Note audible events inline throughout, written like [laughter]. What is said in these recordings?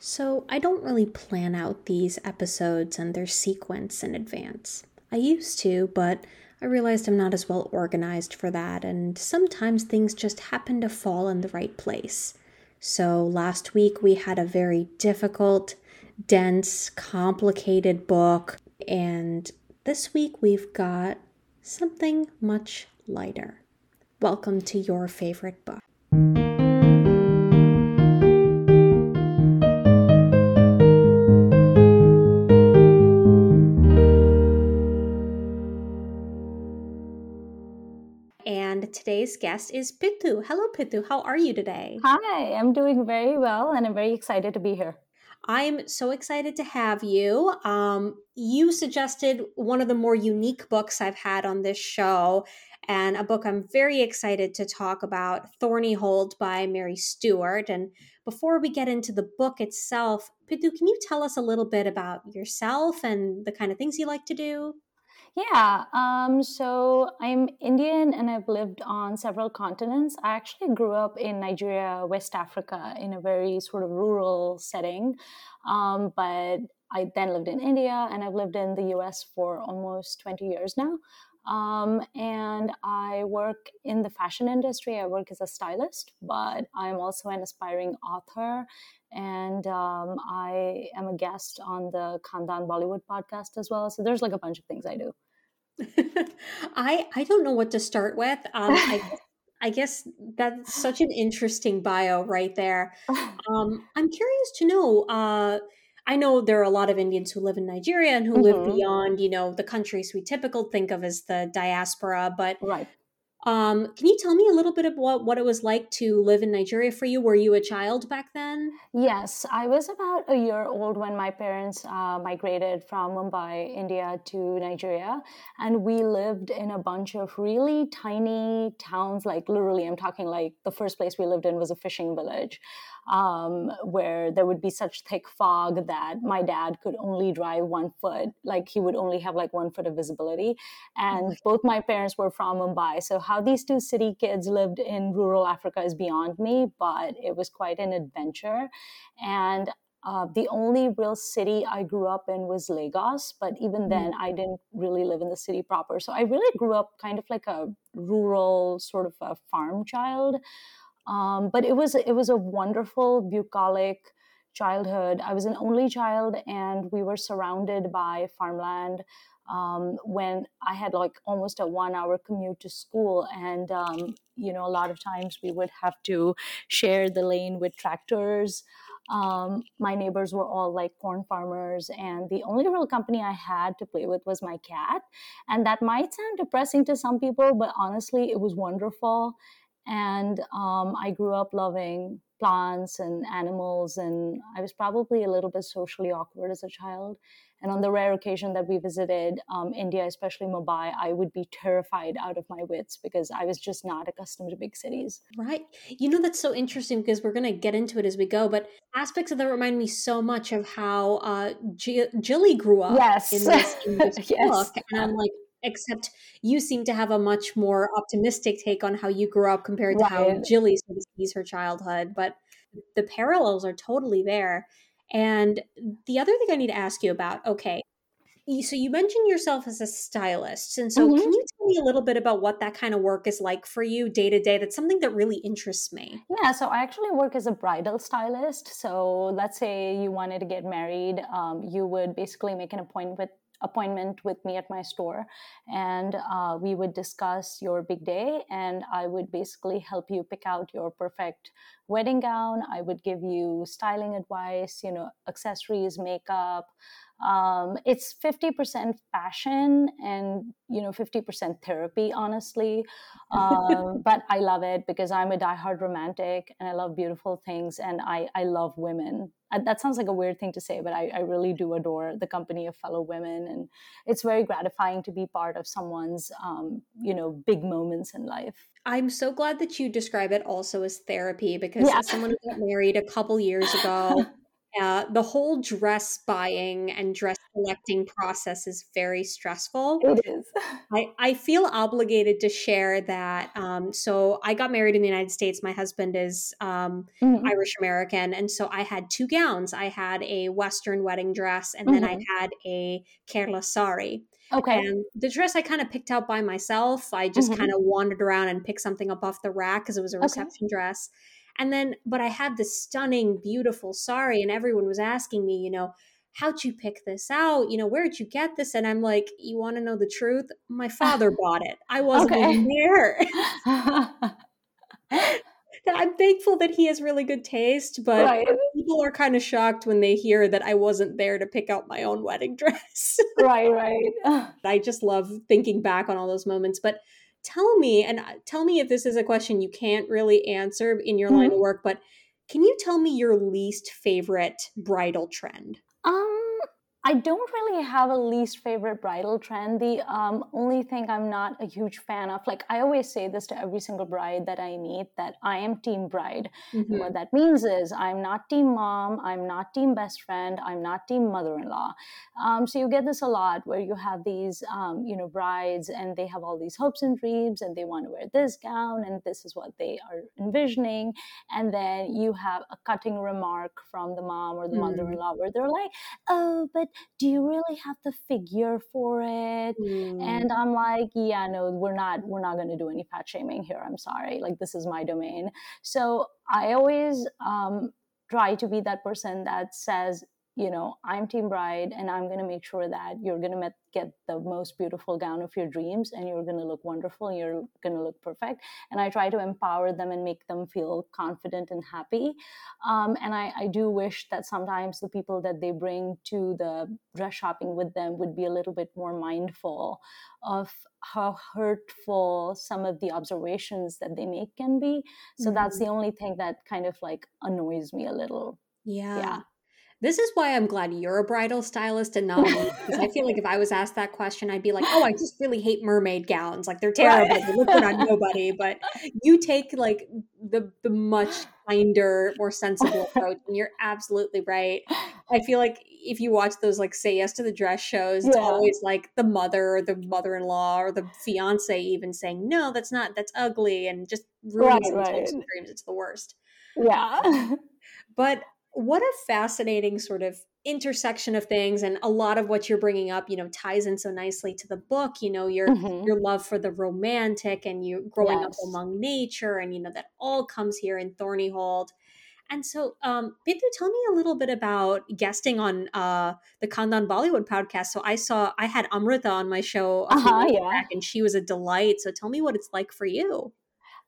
So, I don't really plan out these episodes and their sequence in advance. I used to, but I realized I'm not as well organized for that, and sometimes things just happen to fall in the right place. So, last week we had a very difficult, dense, complicated book, and this week we've got something much lighter. Welcome to your favorite book. Today's guest is Pitu. Hello, Pitu. How are you today? Hi, I'm doing very well and I'm very excited to be here. I'm so excited to have you. Um, you suggested one of the more unique books I've had on this show, and a book I'm very excited to talk about Thornyhold by Mary Stewart. And before we get into the book itself, Pitu, can you tell us a little bit about yourself and the kind of things you like to do? Yeah, um, so I'm Indian and I've lived on several continents. I actually grew up in Nigeria, West Africa, in a very sort of rural setting. Um, but I then lived in India and I've lived in the US for almost 20 years now. Um, and I work in the fashion industry. I work as a stylist, but I'm also an aspiring author. And um, I am a guest on the Khandan Bollywood podcast as well. So there's like a bunch of things I do. I I don't know what to start with. Um, I, [laughs] I guess that's such an interesting bio right there. [laughs] Um, I'm curious to know. Uh, I know there are a lot of Indians who live in Nigeria and who mm-hmm. live beyond, you know, the countries we typically think of as the diaspora. But right. Um, can you tell me a little bit about what it was like to live in Nigeria for you? Were you a child back then? Yes, I was about a year old when my parents uh, migrated from Mumbai, India to Nigeria. And we lived in a bunch of really tiny towns, like literally, I'm talking like the first place we lived in was a fishing village um, where there would be such thick fog that my dad could only drive one foot, like he would only have like one foot of visibility. And both my parents were from Mumbai. So, how these two city kids lived in rural Africa is beyond me, but it was quite an adventure. And uh, the only real city I grew up in was Lagos, but even mm. then, I didn't really live in the city proper. So I really grew up kind of like a rural sort of a farm child. Um, but it was it was a wonderful, bucolic childhood. I was an only child, and we were surrounded by farmland. Um, when I had like almost a one hour commute to school. And, um, you know, a lot of times we would have to share the lane with tractors. Um, my neighbors were all like corn farmers, and the only real company I had to play with was my cat. And that might sound depressing to some people, but honestly, it was wonderful. And um, I grew up loving plants and animals, and I was probably a little bit socially awkward as a child. And on the rare occasion that we visited um, India, especially Mumbai, I would be terrified out of my wits because I was just not accustomed to big cities. Right. You know, that's so interesting because we're going to get into it as we go, but aspects of that remind me so much of how uh, G- Jilly grew up yes. in this, in this [laughs] yes. book. And I'm like, except you seem to have a much more optimistic take on how you grew up compared to how Jilly sort of sees her childhood. But the parallels are totally there. And the other thing I need to ask you about, okay, so you mentioned yourself as a stylist. And so mm-hmm. can you tell me a little bit about what that kind of work is like for you day to day? That's something that really interests me. Yeah, so I actually work as a bridal stylist. So let's say you wanted to get married, um, you would basically make an appointment with appointment with me at my store and uh, we would discuss your big day and i would basically help you pick out your perfect wedding gown. I would give you styling advice you know accessories makeup. Um, it's 50% fashion and you know 50% therapy honestly. Um, [laughs] but i love it because i'm a diehard romantic and i love beautiful things and i, I love women that sounds like a weird thing to say but I, I really do adore the company of fellow women and it's very gratifying to be part of someone's um, you know big moments in life i'm so glad that you describe it also as therapy because yeah. as someone who got married a couple years ago [laughs] uh, the whole dress buying and dress selecting process is very stressful. It is. [laughs] I, I feel obligated to share that. Um, so I got married in the United States. My husband is um, mm-hmm. Irish American. And so I had two gowns. I had a Western wedding dress and then mm-hmm. I had a Kerala sari. Okay. And the dress I kind of picked out by myself. I just mm-hmm. kind of wandered around and picked something up off the rack because it was a reception okay. dress. And then, but I had this stunning, beautiful sari, and everyone was asking me, you know, how'd you pick this out? You know, where'd you get this? And I'm like, you want to know the truth? My [laughs] father bought it. I wasn't okay. even there. [laughs] I'm thankful that he has really good taste, but right. people are kind of shocked when they hear that I wasn't there to pick out my own wedding [laughs] dress. right, right. I just love thinking back on all those moments. But tell me, and uh, tell me if this is a question you can't really answer in your mm-hmm. line of mm-hmm. work, but can you tell me your least favorite bridal trend? Um, I don't really have a least favorite bridal trend. The um, only thing I'm not a huge fan of, like I always say this to every single bride that I meet, that I am team bride. Mm-hmm. What that means is I'm not team mom, I'm not team best friend, I'm not team mother-in-law. Um, so you get this a lot where you have these, um, you know, brides and they have all these hopes and dreams and they want to wear this gown and this is what they are envisioning, and then you have a cutting remark from the mom or the mm-hmm. mother-in-law where they're like, "Oh, but." Do you really have the figure for it mm. and i'm like yeah no we're not we're not going to do any fat shaming here i'm sorry like this is my domain so i always um, try to be that person that says you know i'm team bride and i'm going to make sure that you're going to get the most beautiful gown of your dreams and you're going to look wonderful you're going to look perfect. And i try to empower them and make them feel confident and happy. Um, and I, I do wish that sometimes the people that they bring to the dress shopping with them would be a little bit more mindful of how hurtful some of the observations that they make can be. So mm-hmm. that's the only thing that kind of like annoys me a little. Yeah. yeah this is why I'm glad you're a bridal stylist and not me. Because I feel like if I was asked that question, I'd be like, "Oh, I just really hate mermaid gowns. Like they're terrible. They look good on nobody." But you take like the the much kinder, more sensible [laughs] approach, and you're absolutely right. I feel like if you watch those like say yes to the dress shows, it's yeah. always like the mother or the mother-in-law or the fiance even saying, "No, that's not. That's ugly," and just ruins right, right. dreams. It's the worst. Yeah. Um, but what a fascinating sort of intersection of things and a lot of what you're bringing up you know ties in so nicely to the book you know your mm-hmm. your love for the romantic and you growing yes. up among nature and you know that all comes here in thornyhold and so um Bindu, tell me a little bit about guesting on uh the Khandan Bollywood podcast so i saw i had amrita on my show uh-huh, yeah. back and she was a delight so tell me what it's like for you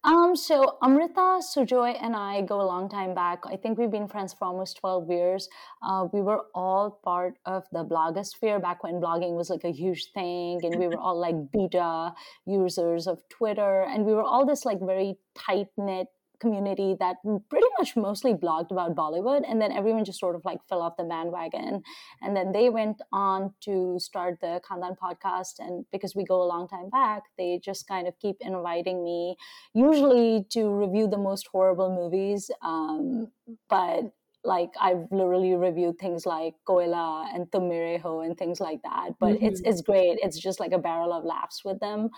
um, so Amrita, Sujoy, and I go a long time back. I think we've been friends for almost 12 years. Uh, we were all part of the blogosphere back when blogging was like a huge thing, and we were [laughs] all like beta users of Twitter, and we were all this like very tight knit community that pretty much mostly blogged about Bollywood, and then everyone just sort of like fell off the bandwagon. And then they went on to start the Khandan podcast, and because we go a long time back, they just kind of keep inviting me, usually to review the most horrible movies. Um, but like I've literally reviewed things like Koyla and Tum Mere Ho and things like that. But mm-hmm. it's it's great. It's just like a barrel of laughs with them.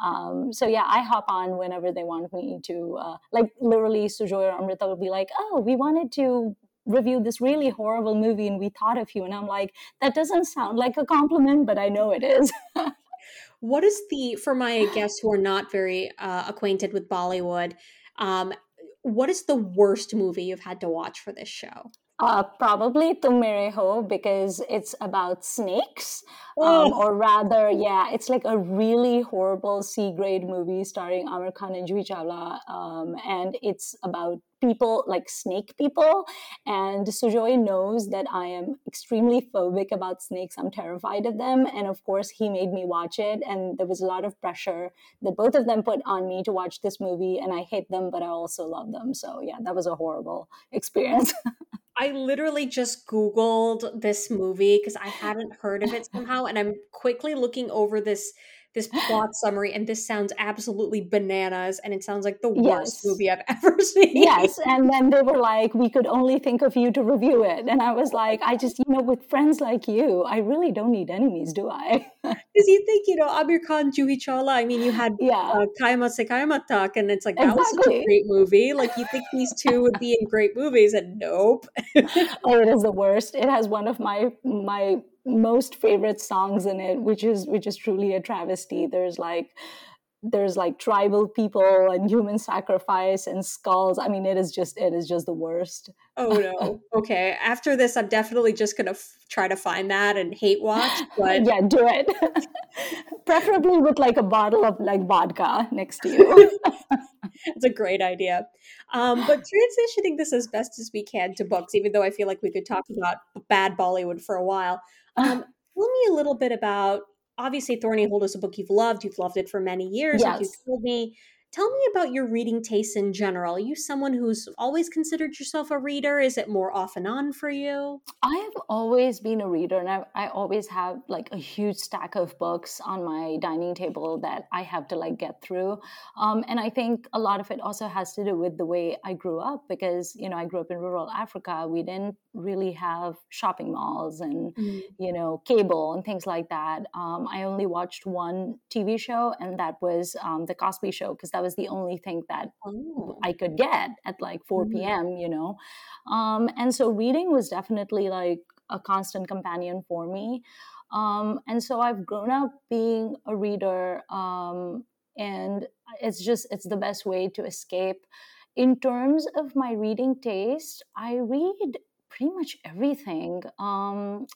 Um, so yeah, I hop on whenever they want me to. Uh, like literally, Sujoy or Amrita will be like, "Oh, we wanted to review this really horrible movie, and we thought of you." And I'm like, "That doesn't sound like a compliment, but I know it is." [laughs] what is the for my guests who are not very uh, acquainted with Bollywood? Um, what is the worst movie you've had to watch for this show? Uh, probably Tum Mere Ho because it's about snakes. Um, oh. Or rather, yeah, it's like a really horrible C grade movie starring Aamir Khan and Juhi Chawla. Um, and it's about people, like snake people. And Sujoy knows that I am extremely phobic about snakes. I'm terrified of them. And of course, he made me watch it. And there was a lot of pressure that both of them put on me to watch this movie. And I hate them, but I also love them. So, yeah, that was a horrible experience. [laughs] I literally just Googled this movie because I hadn't heard of it somehow. And I'm quickly looking over this this plot [sighs] summary, and this sounds absolutely bananas, and it sounds like the worst yes. movie I've [laughs] ever seen. Yes, and then they were like, "We could only think of you to review it," and I was like, "I just, you know, with friends like you, I really don't need enemies, do I?" [laughs] Because you think, you know, Aamir Khan, Juhi Chawla. I mean, you had yeah. uh, Kaima Tak, and it's like that exactly. was such a great movie. Like you think these two would be in great movies, and nope. [laughs] oh, it is the worst. It has one of my my most favorite songs in it, which is which is truly a travesty. There's like there's like tribal people and human sacrifice and skulls. I mean, it is just it is just the worst. Oh no. [laughs] Okay. After this, I'm definitely just gonna f- try to find that and hate watch. But yeah, do it. [laughs] Preferably with like a bottle of like vodka next to you. [laughs] [laughs] It's a great idea. Um, but transitioning this as best as we can to books, even though I feel like we could talk about bad Bollywood for a while. Um, [laughs] tell me a little bit about obviously Thornyhold is a book you've loved. You've loved it for many years, yes. like you told me. Tell me about your reading tastes in general. Are you someone who's always considered yourself a reader? Is it more off and on for you? I have always been a reader, and I, I always have like a huge stack of books on my dining table that I have to like get through. Um, and I think a lot of it also has to do with the way I grew up because, you know, I grew up in rural Africa. We didn't really have shopping malls and, mm. you know, cable and things like that. Um, I only watched one TV show, and that was um, The Cosby Show because that was the only thing that oh. I could get at like 4 mm-hmm. p.m., you know. Um, and so reading was definitely like a constant companion for me. Um, and so I've grown up being a reader, um, and it's just, it's the best way to escape. In terms of my reading taste, I read pretty much everything. Um,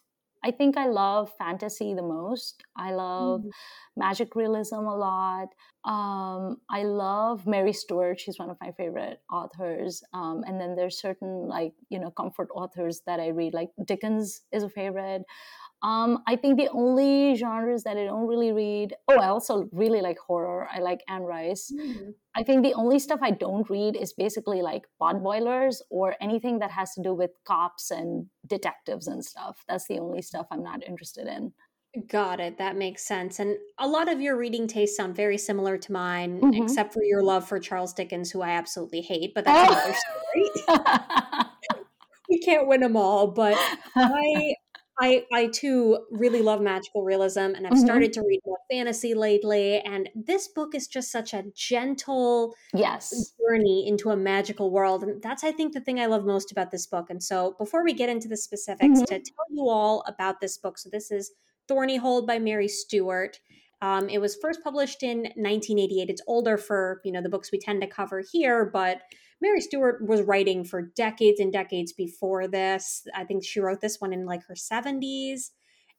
I think I love fantasy the most. I love mm. magic realism a lot. Um, I love Mary Stewart. She's one of my favorite authors. Um, and then there's certain like you know comfort authors that I read. Like Dickens is a favorite. Um, I think the only genres that I don't really read. Oh, I also really like horror. I like Anne Rice. Mm. I think the only stuff I don't read is basically like potboilers or anything that has to do with cops and detectives and stuff. That's the only stuff I'm not interested in. Got it. That makes sense. And a lot of your reading tastes sound very similar to mine, mm-hmm. except for your love for Charles Dickens, who I absolutely hate, but that's another story. [laughs] we can't win them all, but [laughs] I I I too really love magical realism and I've mm-hmm. started to read more fantasy lately and this book is just such a gentle yes journey into a magical world and that's I think the thing I love most about this book and so before we get into the specifics mm-hmm. to tell you all about this book so this is Thornyhold by Mary Stewart um, it was first published in 1988 it's older for you know the books we tend to cover here but Mary Stewart was writing for decades and decades before this. I think she wrote this one in like her 70s.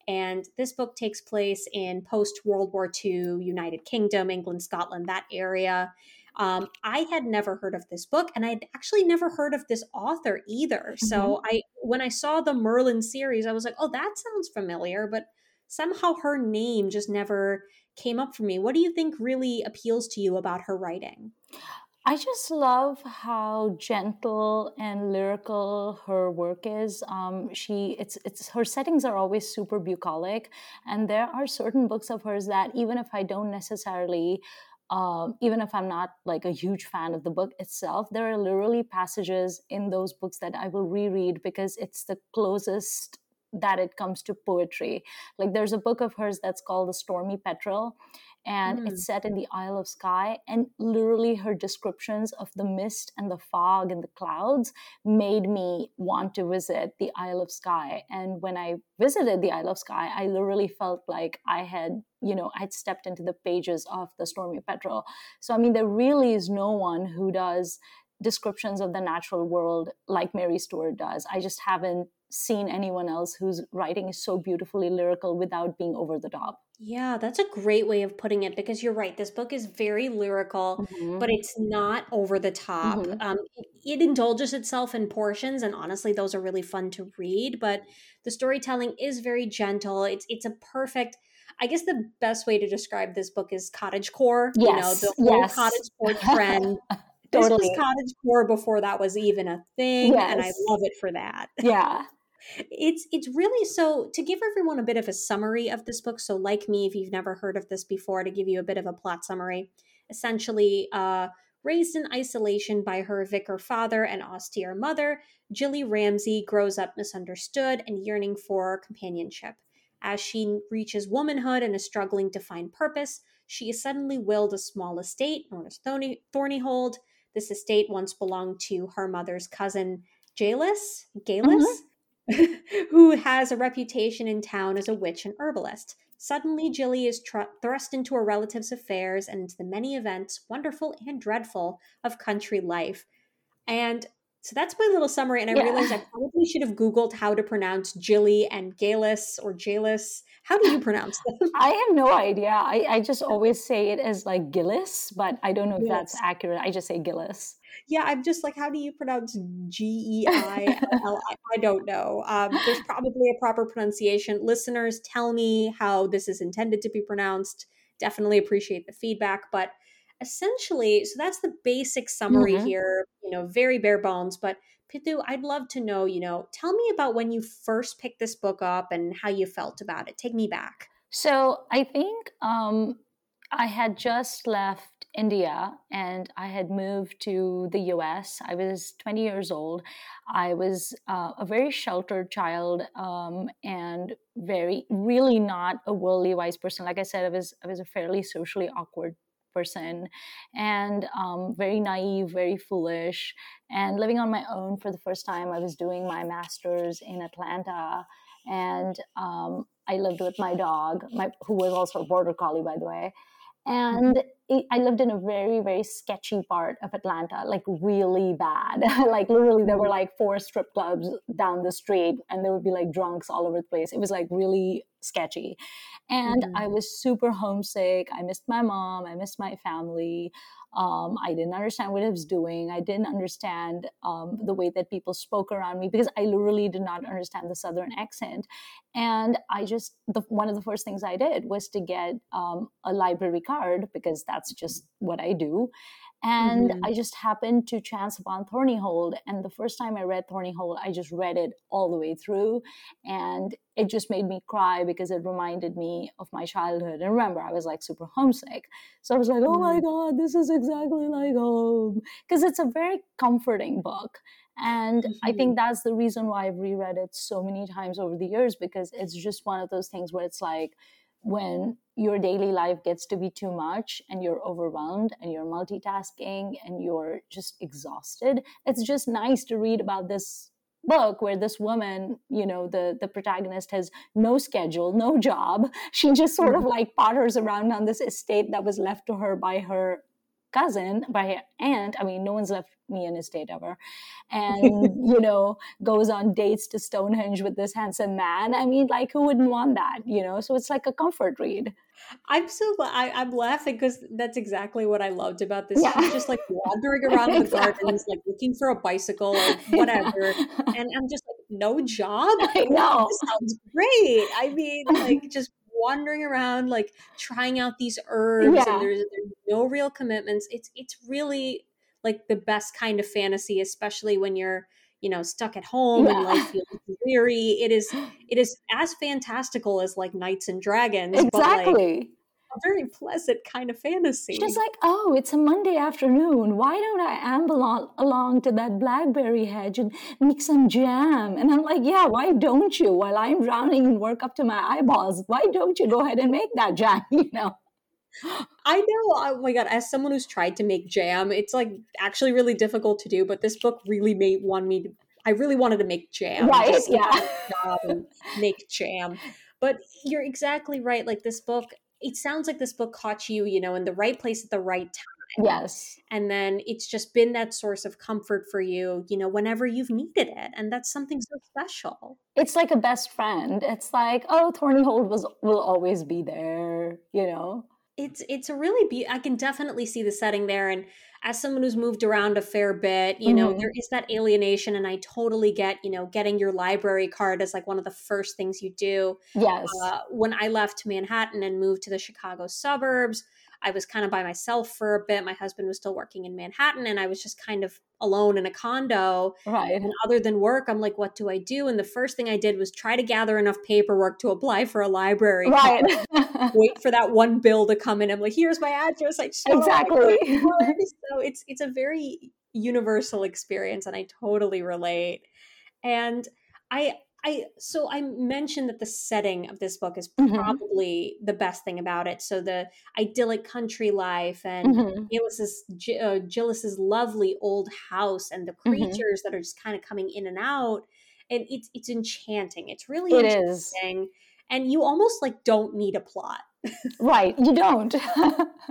And this book takes place in post World War II, United Kingdom, England, Scotland, that area. Um, I had never heard of this book, and I'd actually never heard of this author either. Mm-hmm. So I, when I saw the Merlin series, I was like, "Oh, that sounds familiar," but somehow her name just never came up for me. What do you think really appeals to you about her writing? I just love how gentle and lyrical her work is. Um, she, it's, it's her settings are always super bucolic, and there are certain books of hers that even if I don't necessarily um, even if I'm not like a huge fan of the book itself, there are literally passages in those books that I will reread because it's the closest that it comes to poetry. Like there's a book of hers that's called The Stormy Petrel, and mm. it's set in the Isle of Skye. And literally, her descriptions of the mist and the fog and the clouds made me want to visit the Isle of Skye. And when I visited the Isle of Skye, I literally felt like I had, you know, I'd stepped into the pages of the Stormy Petrel. So, I mean, there really is no one who does descriptions of the natural world like Mary Stewart does. I just haven't seen anyone else whose writing is so beautifully lyrical without being over the top. Yeah, that's a great way of putting it because you're right. This book is very lyrical, mm-hmm. but it's not over the top. Mm-hmm. Um, it, it, indulges itself in portions, and honestly, those are really fun to read. But the storytelling is very gentle. It's it's a perfect. I guess the best way to describe this book is cottage core. Yes, you know, the whole yes. cottage core trend. totally. [laughs] This was cottage core before that was even a thing, yes. and I love it for that. Yeah. It's it's really so to give everyone a bit of a summary of this book so like me if you've never heard of this before to give you a bit of a plot summary essentially uh raised in isolation by her vicar father and austere mother jilly ramsey grows up misunderstood and yearning for companionship. As she reaches womanhood and is struggling to find purpose she is suddenly willed a small estate known as thorny, thornyhold. This estate once belonged to her mother's cousin Jalis, Galis, mm-hmm [laughs] who has a reputation in town as a witch and herbalist. Suddenly, Jilly is tr- thrust into a relative's affairs and into the many events, wonderful and dreadful, of country life. And so that's my little summary. And I yeah. realized I probably should have Googled how to pronounce Jilly and Galis or Jalis. How do you pronounce them? [laughs] I have no idea. I, I just always say it as like Gillis, but I don't know if yes. that's accurate. I just say Gillis yeah, I'm just like, how do you pronounce G E I L I? [laughs] I don't know. Um, there's probably a proper pronunciation. Listeners, tell me how this is intended to be pronounced. Definitely appreciate the feedback. But essentially, so that's the basic summary mm-hmm. here, you know, very bare bones. But Pitu, I'd love to know, you know, tell me about when you first picked this book up and how you felt about it. Take me back. So I think um, I had just left India and I had moved to the US. I was 20 years old. I was uh, a very sheltered child um, and very, really not a worldly wise person. Like I said, I was, I was a fairly socially awkward person and um, very naive, very foolish, and living on my own for the first time. I was doing my master's in Atlanta and um, I lived with my dog, my, who was also a border collie, by the way and it, I lived in a very very sketchy part of Atlanta, like really bad. [laughs] like literally, there were like four strip clubs down the street, and there would be like drunks all over the place. It was like really sketchy, and mm-hmm. I was super homesick. I missed my mom. I missed my family. Um, I didn't understand what I was doing. I didn't understand um, the way that people spoke around me because I literally did not understand the Southern accent. And I just, the, one of the first things I did was to get um, a library card because that's just what I do. And mm-hmm. I just happened to chance upon Thornyhold. And the first time I read Thornyhold, I just read it all the way through. And it just made me cry because it reminded me of my childhood. And remember, I was like super homesick. So I was like, oh my mm-hmm. God, this is exactly like home. Because it's a very comforting book. And mm-hmm. I think that's the reason why I've reread it so many times over the years because it's just one of those things where it's like, when your daily life gets to be too much and you're overwhelmed and you're multitasking and you're just exhausted it's just nice to read about this book where this woman you know the the protagonist has no schedule no job. [laughs] She just sort of [laughs] like potters around on this estate that was left to her by her cousin by her aunt i mean no one's left me in an estate ever and [laughs] you know goes on dates to stonehenge with this handsome man i mean like who wouldn't want that you know so it's like a comfort read I'm so I, I'm laughing because that's exactly what I loved about this. Yeah. She's just like wandering [laughs] around exactly. the gardens, like looking for a bicycle or [laughs] whatever. Yeah. And I'm just like, no job? I know. This sounds great. I mean, like just wandering around, like trying out these herbs, yeah. and there's, there's no real commitments. It's it's really like the best kind of fantasy, especially when you're you know stuck at home yeah. and like feels weary it is it is as fantastical as like knights and dragons exactly but, like, a very pleasant kind of fantasy. She's like, oh, it's a Monday afternoon. Why don't I amble on, along to that blackberry hedge and make some jam? And I'm like, yeah, why don't you? While I'm drowning in work up to my eyeballs, why don't you go ahead and make that jam? [laughs] You know. I know. Oh my god! As someone who's tried to make jam, it's like actually really difficult to do. But this book really made want me to. I really wanted to make jam. Right? Just yeah. make jam. But you're exactly right. Like this book, it sounds like this book caught you, you know, in the right place at the right time. Yes. And then it's just been that source of comfort for you, you know, whenever you've needed it. And that's something so special. It's like a best friend. It's like, oh, Thornyhold was will always be there, you know it's it's a really be I can definitely see the setting there and as someone who's moved around a fair bit, you know, mm-hmm. there is that alienation and I totally get, you know, getting your library card as like one of the first things you do. Yes. Uh, when I left Manhattan and moved to the Chicago suburbs, I was kind of by myself for a bit. My husband was still working in Manhattan and I was just kind of alone in a condo. Right. And other than work, I'm like, what do I do? And the first thing I did was try to gather enough paperwork to apply for a library. Right. [laughs] Wait for that one bill to come in. I'm like, here's my address. I exactly. [laughs] so it's it's a very universal experience and I totally relate. And I I so I mentioned that the setting of this book is Mhm. probably the best thing about it. So the idyllic country life and Mhm. Gillis's Gi- uh, Gillis's lovely old house and the Mhm. creatures that are just kind of coming in and out, and it's it's enchanting. It's really It is. enchanting, and you almost like don't need a plot. Right. You don't. [laughs]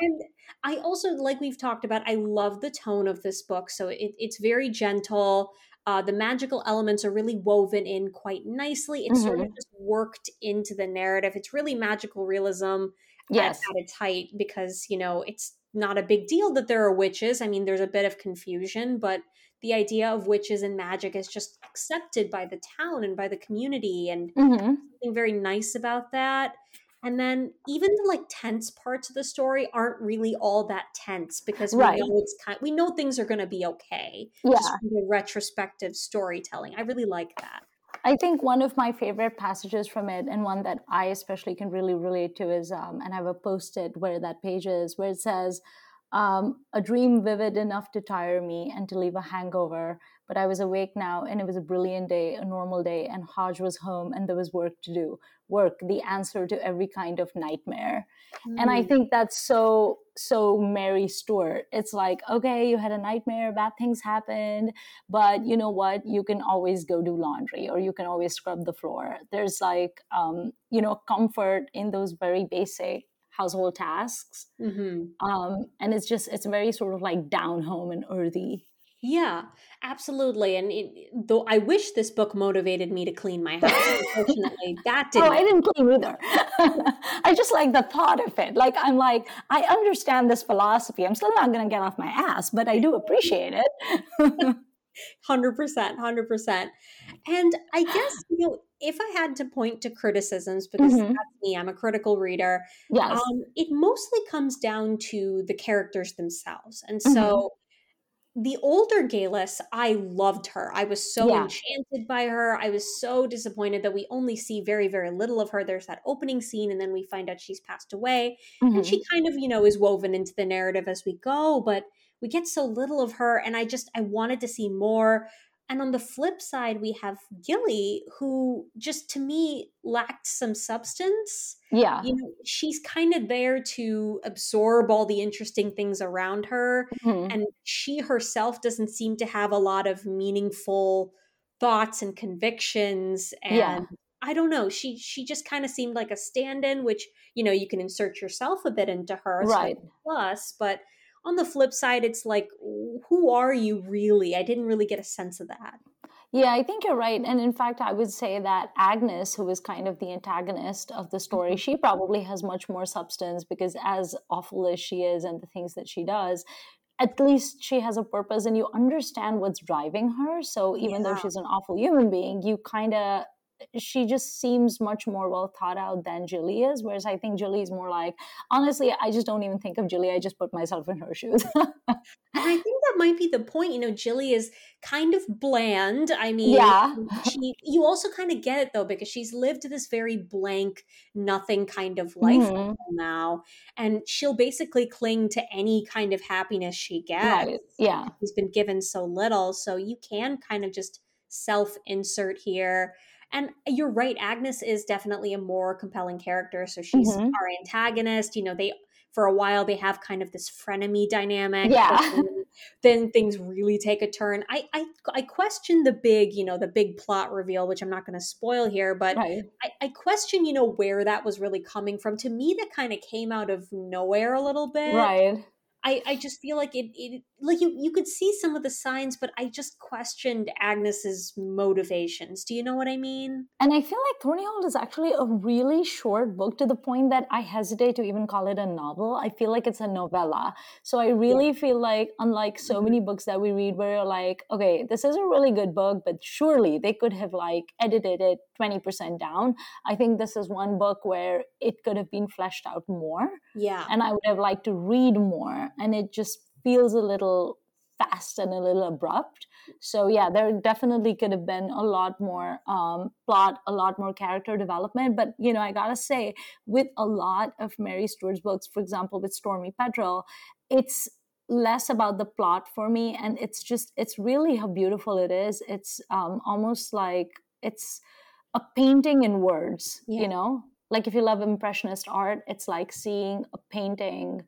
And I also, like we've talked about, I love the tone of this book. So it, it's very gentle. Uh, the magical elements are really woven in quite nicely. It's sort of Mhm. just worked into the narrative. It's really magical realism at, yes. at its height because, you know, it's not a big deal that there are witches. I mean, there's a bit of confusion, but the idea of witches and magic is just accepted by the town and by the community. And hmm something very nice about that. And then even the like tense parts of the story aren't really all that tense because we Right. know it's kind we know things are going to be okay. Yeah. Just the retrospective storytelling. I really like that. I think one of my favorite passages from it, and one that I especially can really relate to, is um, and I have a post it where that page is, where it says, um, "A dream vivid enough to tire me and to leave a hangover, but I was awake now, and it was a brilliant day, a normal day, and Hodge was home, and there was work to do. Work, the answer to every kind of nightmare." And I Mm. think that's so so Mary Stewart. It's like, okay, you had a nightmare, bad things happened, but you know what? You can always go do laundry or you can always scrub the floor. There's like um, you know, comfort in those very basic household tasks. Mhm. Um, and it's just it's very sort of like down home and earthy. Yeah, absolutely. And it, though I wish this book motivated me to clean my house, [laughs] unfortunately, that Oh, didn't. Oh, I didn't clean either. [laughs] I just like the thought of it. Like I'm like, I understand this philosophy. I'm still not gonna get off my ass, but I do appreciate it. [laughs] Hundred percent, hundred percent. And I guess you know, if I had to point to criticisms, because Mhm. that's me, I'm a critical reader. yes. Um, it mostly comes down to the characters themselves, and so the older Galis, I loved her. I was so Yeah. enchanted by her. I was so disappointed that we only see very, very little of her. There's that opening scene, and then we find out she's passed away Mhm. and she kind of you know is woven into the narrative as we go but we get so little of her and i just i wanted to see more and on the flip side we have gilly who just to me lacked some substance yeah. you know she's kind of there to absorb all the interesting things around her Mhm. and she herself doesn't seem to have a lot of meaningful thoughts and convictions and Yeah. i don't know she she just kind of seemed like a stand-in which you know you can insert yourself a bit into her Right. plus but on the flip side it's like who are you really i didn't really get a sense of that Yeah, I think you're right. And in fact, I would say that Agnes, who is kind of the antagonist of the story, Mhm. she probably has much more substance because, as awful as she is and the things that she does, at least she has a purpose and you understand what's driving her. So even though she's an awful human being, you kind of she just seems much more well thought out than Julie is. Whereas I think Julie is more like, honestly, I just don't even think of Julie. I just put myself in her shoes. And I think that might be the point. You know, Jilly is kind of bland. I mean, yeah. she you also kind of get it though because she's lived this very blank, nothing kind of life Mhm. until now, and she'll basically cling to any kind of happiness she gets. Right. Yeah. She's been given so little, so you can kind of just self insert here. And you're right, Agnes is definitely a more compelling character. So she's Mhm. our antagonist. You know, they for a while they have kind of this frenemy dynamic. Yeah. then, then things really take a turn. I I I question the big, you know, the big plot reveal, which I'm not going to spoil here, but Right. I, I question, you know, where that was really coming from. To me, that kind of came out of nowhere a little bit. Right. I, I just feel like it, it like you you could see some of the signs but i just questioned agnes's motivations do you know what i mean and i feel like thornyhold is actually a really short book to the point that i hesitate to even call it a novel i feel like it's a novella so i really yeah. feel like unlike so mm-hmm. many books that we read where you're like okay this is a really good book but surely they could have like edited it 20% down i think this is one book where it could have been fleshed out more yeah and i would have liked to read more and it just feels a little fast and a little abrupt. So yeah, there definitely could have been a lot more um, plot, a lot more character development. But you know, I gotta say, with a lot of Mary Stewart's books, for example, with Stormy Petrel, it's less about the plot for me, and it's just it's really how beautiful it is. It's um, almost like it's a painting in words. Yeah. You know, like if you love impressionist art, it's like seeing a painting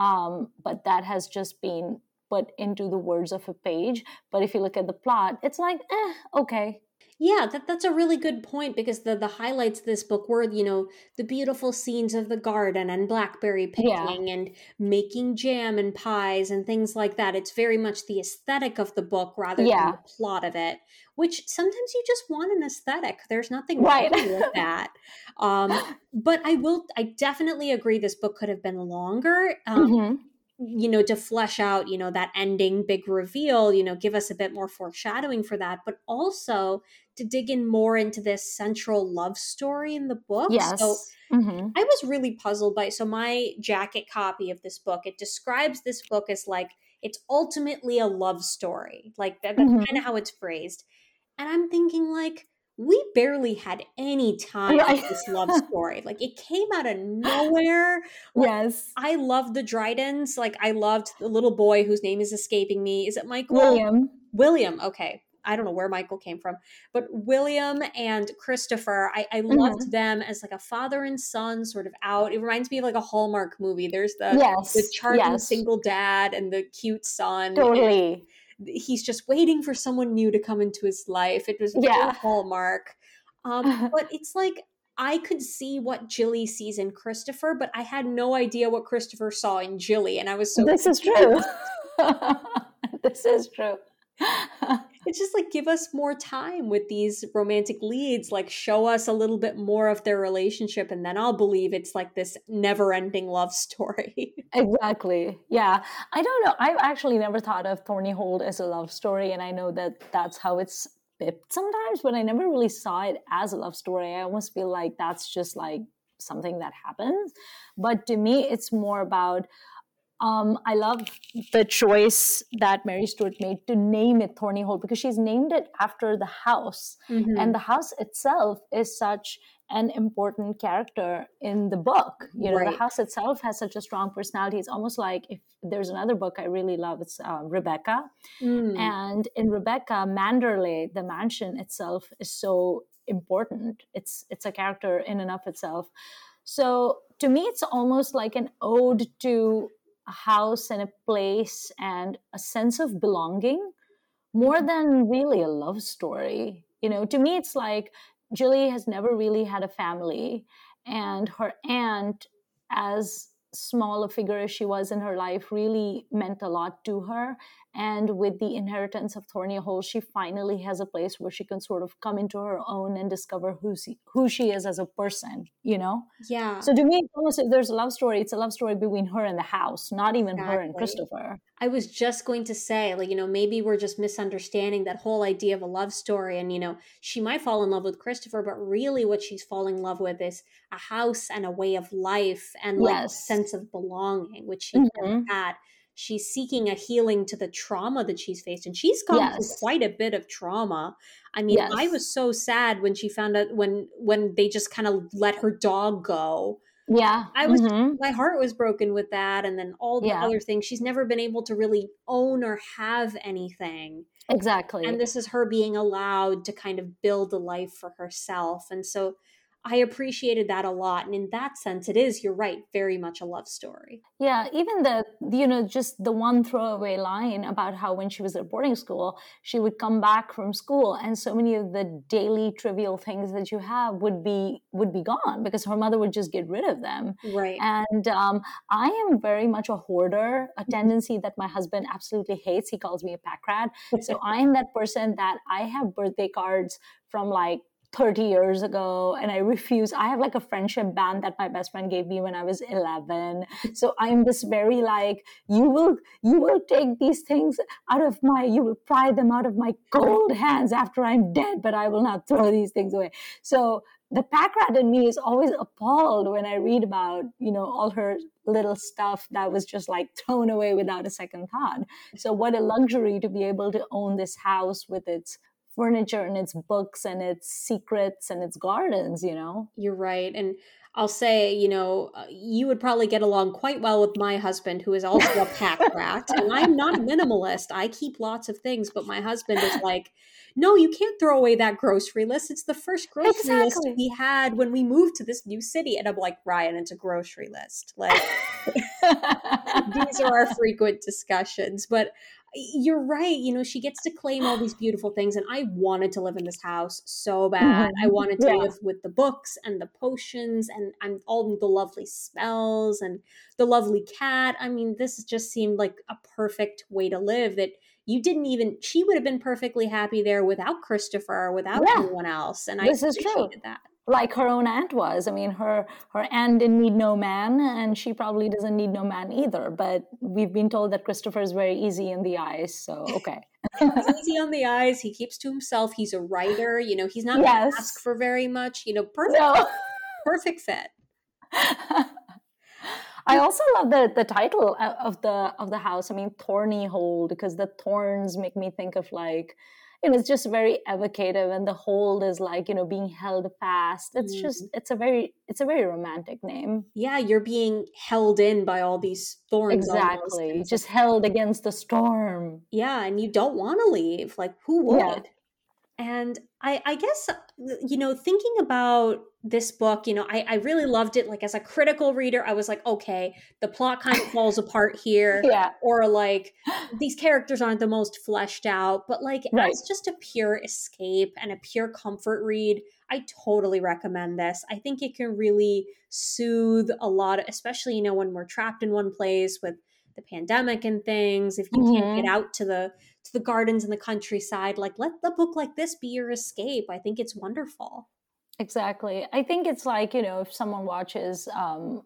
um, but that has just been put into the words of a page. But if you look at the plot, it's like, eh, okay. Yeah, that, that's a really good point because the, the highlights of this book were, you know, the beautiful scenes of the garden and blackberry picking yeah. and making jam and pies and things like that. It's very much the aesthetic of the book rather yeah. than the plot of it, which sometimes you just want an aesthetic. There's nothing right with [laughs] that. Um, but I will, I definitely agree this book could have been longer. Um, mm-hmm you know to flesh out you know that ending big reveal you know give us a bit more foreshadowing for that but also to dig in more into this central love story in the book yes so mm-hmm. i was really puzzled by so my jacket copy of this book it describes this book as like it's ultimately a love story like that, that's mm-hmm. kind of how it's phrased and i'm thinking like we barely had any time right. this love [laughs] story. Like it came out of nowhere. Like, yes. I loved the Drydens. Like I loved the little boy whose name is escaping me. Is it Michael? William. William. Okay. I don't know where Michael came from, but William and Christopher, I, I loved mm-hmm. them as like a father and son sort of out. It reminds me of like a Hallmark movie. There's the yes, the charming yes. single dad and the cute son. Totally he's just waiting for someone new to come into his life. It was yeah. hallmark. Um, [laughs] but it's like I could see what Jilly sees in Christopher, but I had no idea what Christopher saw in Jilly, and I was so. This is true. [laughs] this is true. [laughs] it's just like give us more time with these romantic leads like show us a little bit more of their relationship and then i'll believe it's like this never-ending love [laughs] story. Exactly. Yeah. I don't know. I've actually never thought of thornyhold as a love story and i know that that's how it's pipped sometimes but i never really saw it as a love story. I almost feel like that's just like something that happens. But to me it's more about um, I love the choice that Mary Stewart made to name it Thornyhold because she's named it after the house. Mm-hmm. And the house itself is such an important character in the book. You know, right. the house itself has such a strong personality. It's almost like if there's another book I really love, it's uh, Rebecca. Mm. And in Rebecca, Manderley, the mansion itself, is so important. It's it's a character in and of itself. So to me, it's almost like an ode to a house and a place and a sense of belonging more mm-hmm. than really a love story. You know, to me, it's like Julie has never really had a family, and her aunt, as small a figure as she was in her life, really meant a lot to her. And with the inheritance of Thornyhold, she finally has a place where she can sort of come into her own and discover who she, who she is as a person, you know? Yeah. So to me, almost there's a love story, it's a love story between her and the house, not even exactly. her and Christopher. I was just going to say, like, you know, maybe we're just misunderstanding that whole idea of a love story. And, you know, she might fall in love with Christopher, but really what she's falling in love with is a house and a way of life and like yes. a sense of belonging, which she mm-hmm. never had she's seeking a healing to the trauma that she's faced and she's gone yes. through quite a bit of trauma i mean yes. i was so sad when she found out when when they just kind of let her dog go yeah i was mm-hmm. my heart was broken with that and then all the yeah. other things she's never been able to really own or have anything exactly and this is her being allowed to kind of build a life for herself and so I appreciated that a lot. And in that sense, it is, you're right, very much a love story. Yeah, even the, you know, just the one throwaway line about how when she was at boarding school, she would come back from school and so many of the daily trivial things that you have would be would be gone because her mother would just get rid of them. Right. And um, I am very much a hoarder, a mm-hmm. tendency that my husband absolutely hates. He calls me a pack rat. [laughs] So I'm that person that I have birthday cards from like 30 years ago and i refuse i have like a friendship band that my best friend gave me when i was 11 so i'm this very like you will you will take these things out of my you will pry them out of my cold hands after i'm dead but i will not throw these things away. So the pack rat in me is always appalled when i read about you know all her little stuff that was just like thrown away without a second thought. So what a luxury to be able to own this house with its furniture and its books and its secrets and its gardens, you know? You're right. And I'll say, you know, uh, you would probably get along quite well with my husband, who is also a pack [laughs] rat. And I'm not a minimalist. I keep lots of things, but my husband is like, no, you can't throw away that grocery list. It's the first grocery exactly. list we had when we moved to this new city. And I'm like, Ryan, it's a grocery list. Like, [laughs] these are our frequent discussions. But you're right. You know, she gets to claim all these beautiful things. And I wanted to live in this house so bad. Mm-hmm. I wanted to yeah. live with the books and the potions and I'm all the lovely spells and the lovely cat. I mean, this just seemed like a perfect way to live that you didn't even she would have been perfectly happy there without Christopher, without yeah. anyone else. And this I appreciated that like her own aunt was. I mean, her her aunt didn't need no man, and she probably doesn't need no man either. But we've been told that Christopher is very easy in the eyes, so okay. [laughs] easy on the eyes. He keeps to himself. He's a writer. You know, he's not yes. going to ask for very much. You know, perfect, no. [laughs] perfect fit. [laughs] I also love the the title uh, of the of the house. I mean, Thornyhold, because the thorns make me think of like you know, it's just very evocative and the hold is like, you know, being held fast. It's mm just, it's a very, it's a very romantic name. Yeah. You're being held in by all these thorns. Exactly. Just held against the storm. Yeah. And you don't want to leave. Like, who would? Yeah. And I, I guess, you know, thinking about this book, you know, I, I really loved it. Like as a critical reader, I was like, okay, the plot kind of falls apart [laughs] here. Yeah. Or like these characters aren't the most fleshed out. But like right. as just a pure escape and a pure comfort read, I totally recommend this. I think it can really soothe a lot, especially, you know, when we're trapped in one place with the pandemic and things. If you mm-hmm. can't get mm-hmm. out to the to the gardens and the countryside, like let the book like this be your escape. I think it's wonderful. Exactly. I think it's like, you know, if someone watches um,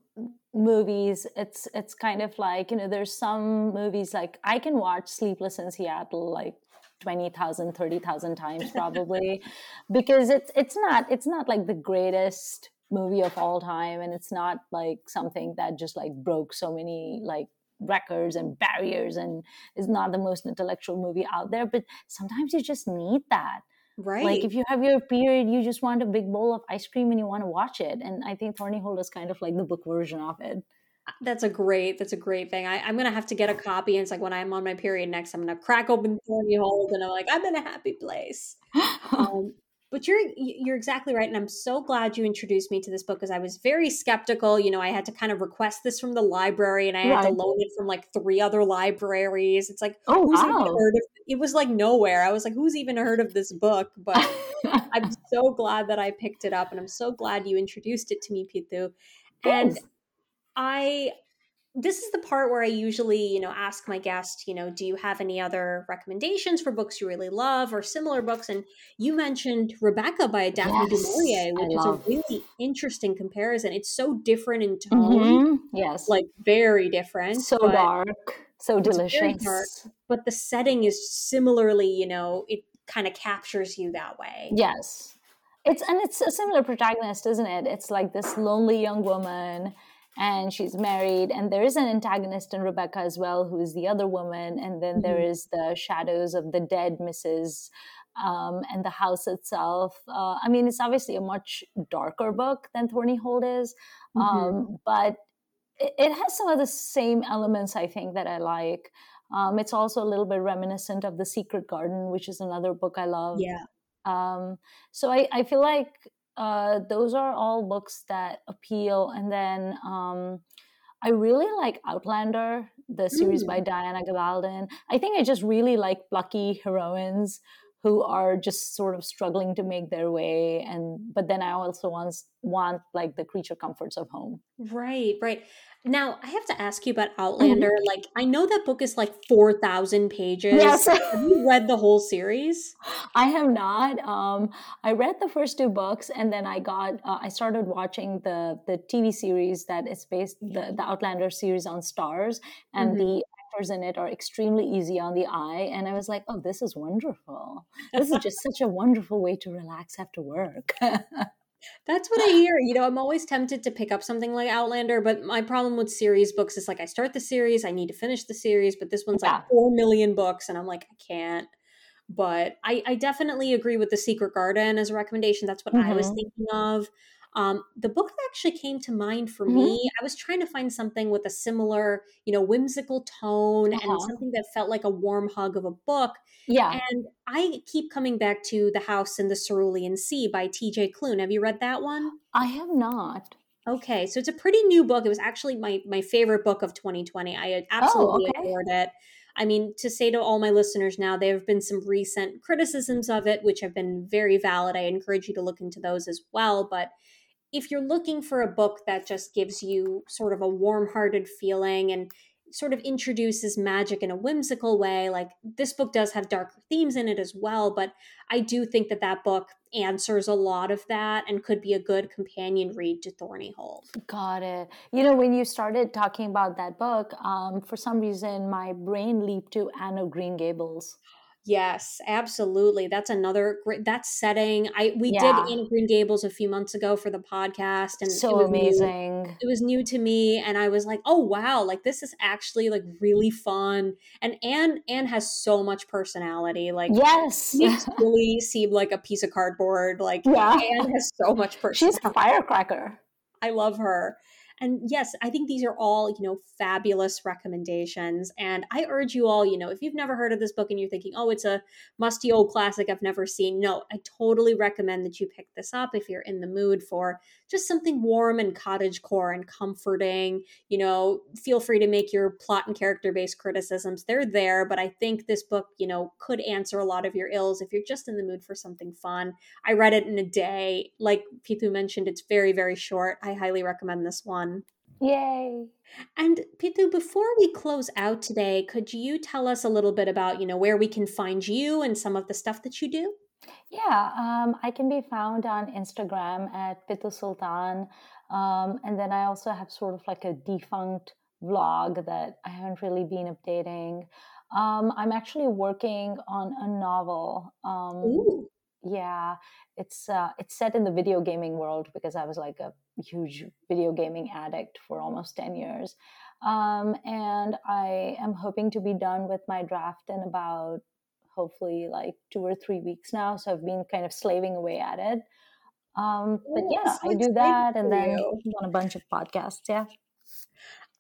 movies, it's it's kind of like, you know, there's some movies like I can watch Sleepless in Seattle like 20,000, 30,000 times probably [laughs] because it's it's not it's not like the greatest movie of all time and it's not like something that just like broke so many like records and barriers and is not the most intellectual movie out there but sometimes you just need that Right. Like if you have your period, you just want a big bowl of ice cream and you want to watch it. And I think Thornyhold is kind of like the book version of it. That's a great, that's a great thing. I, am gonna have to get a copy. And it's like when I'm on my period next, I'm gonna crack open Thornyhold and I'm like, I'm in a happy place. [gasps] um, but you're you're exactly right and i'm so glad you introduced me to this book because i was very skeptical you know i had to kind of request this from the library and i had to loan it from like three other libraries. It's like oh wow. heard of it was like nowhere. I was like who's even heard of this book? But [laughs] i'm so glad that i picked it up and i'm so glad you introduced it to me pitu and i this is the part where I usually, you know, ask my guest, you know, do you have any other recommendations for books you really love or similar books? And you mentioned Rebecca by Daphne yes, du Maurier, which is a really interesting comparison. It's so different in tone. Mm-hmm. Yes. Like very different. So dark, so delicious. Dark, but the setting is similarly, you know, it kind of captures you that way. Yes. It's and it's a similar protagonist, isn't it? It's like this lonely young woman and she's married and there is an antagonist in rebecca as well who is the other woman and then mm-hmm. there is the shadows of the dead mrs um, and the house itself uh, i mean it's obviously a much darker book than thornyhold is mm-hmm. um, but it, it, has some of the same elements i think that i like um, it's also a little bit reminiscent of the secret garden which is another book i love yeah um, so I, I feel like uh, those are all books that appeal. And then um, I really like Outlander, the series mm. by Diana Gabaldon. I think I just really like plucky heroines who are just sort of struggling to make their way and but then i also want want like the creature comforts of home right right now i have to ask you about outlander mm-hmm. like i know that book is like 4000 pages yes have you read the whole series [gasps] i have not um i read the first two books and then i got uh, i started watching the the tv series that is based the, the outlander series on stars. and mm-hmm. the actors in it are extremely easy on the eye. And I was like, oh, this is wonderful. This is just such a wonderful way to relax after work. [laughs] That's what I [sighs] hear. You know, I'm always tempted to pick up something like Outlander, but my problem with series books is like I start the series, I need to finish the series, but this one's yeah. like four million books, and I'm like, I can't. But I, I definitely agree with the Secret Garden as a recommendation. That's what mm-hmm. I was mm-hmm. thinking of. Um, the book that actually came to mind for mm-hmm. me, I was trying to find something with a similar, you know, whimsical tone uh-huh. and something that felt like a warm hug of a book. Yeah. And I keep coming back to The House in the Cerulean Sea by TJ Klune. Have you read that one? I have not. Okay, so it's a pretty new book. It was actually my my favorite book of 2020. I oh, absolutely oh, okay. adored it. I mean, to say to all my listeners now, there have been some recent criticisms of it, which have been very valid. I encourage you to look into those as well. But if you're looking for a book that just gives you sort of a warm hearted feeling and sort of introduces magic in a whimsical way, like this book does have darker themes in it as well, but I do think that that book answers a lot of that and could be a good companion read to Thorny Hold. Got it. You know, when you started talking about that book, um, for some reason my brain leaped to Anne of Green Gables. Yes, absolutely. That's another great that setting. I we yeah. did of Green Gables a few months ago for the podcast and so it amazing. New. It was new to me and I was like, "Oh wow, like this is actually like really fun." And Anne Anne has so much personality. Like Yes. Makes [laughs] really seem like a piece of cardboard. Like yeah. Anne has so much personality. She's a firecracker. I love her. And yes, I think these are all, you know, fabulous recommendations. And I urge you all, you know, if you've never heard of this book and you're thinking, oh, it's a musty old classic I've never seen, no, I totally recommend that you pick this up if you're in the mood for just something warm and cottage core and comforting. You know, feel free to make your plot and character based criticisms. They're there, but I think this book, you know, could answer a lot of your ills if you're just in the mood for something fun. I read it in a day. Like Pitu mentioned, it's very, very short. I highly recommend this one. Yay. And Pitu, before we close out today, could you tell us a little bit about, you know, where we can find you and some of the stuff that you do? Yeah, um, I can be found on Instagram at Pitu Sultan. Um, and then I also have sort of like a defunct vlog that I haven't really been updating. Um, I'm actually working on a novel. Um. Yeah, it's uh, it's set in the video gaming world because I was like a huge video gaming addict for almost ten years, um, and I am hoping to be done with my draft in about hopefully like two or three weeks now. So I've been kind of slaving away at it. Um, but yeah, I do that, and then on a bunch of podcasts. Yeah.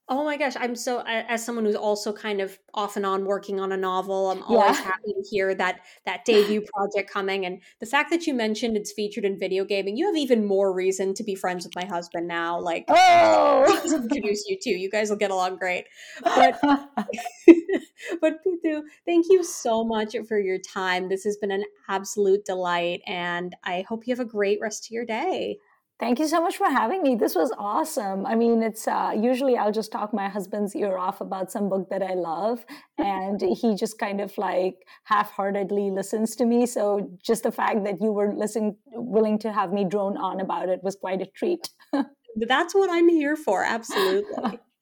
Oh my gosh, I'm so as someone who's also kind of off and on working on a novel, I'm always yeah. happy to hear that that debut [laughs] project coming and the fact that you mentioned it's featured in video gaming, you have even more reason to be friends with my husband now. Like oh [laughs] introduce you too. You guys will get along great. But [laughs] but Pitu, thank you so much for your time. This has been an absolute delight and I hope you have a great rest of your day. Thank you so much for having me. This was awesome. I mean, it's uh, usually I'll just talk my husband's ear off about some book that I love, and [laughs] he just kind of like half heartedly listens to me. So, just the fact that you were listening, willing to have me drone on about it was quite a treat. [laughs] That's what I'm here for. Absolutely. [laughs]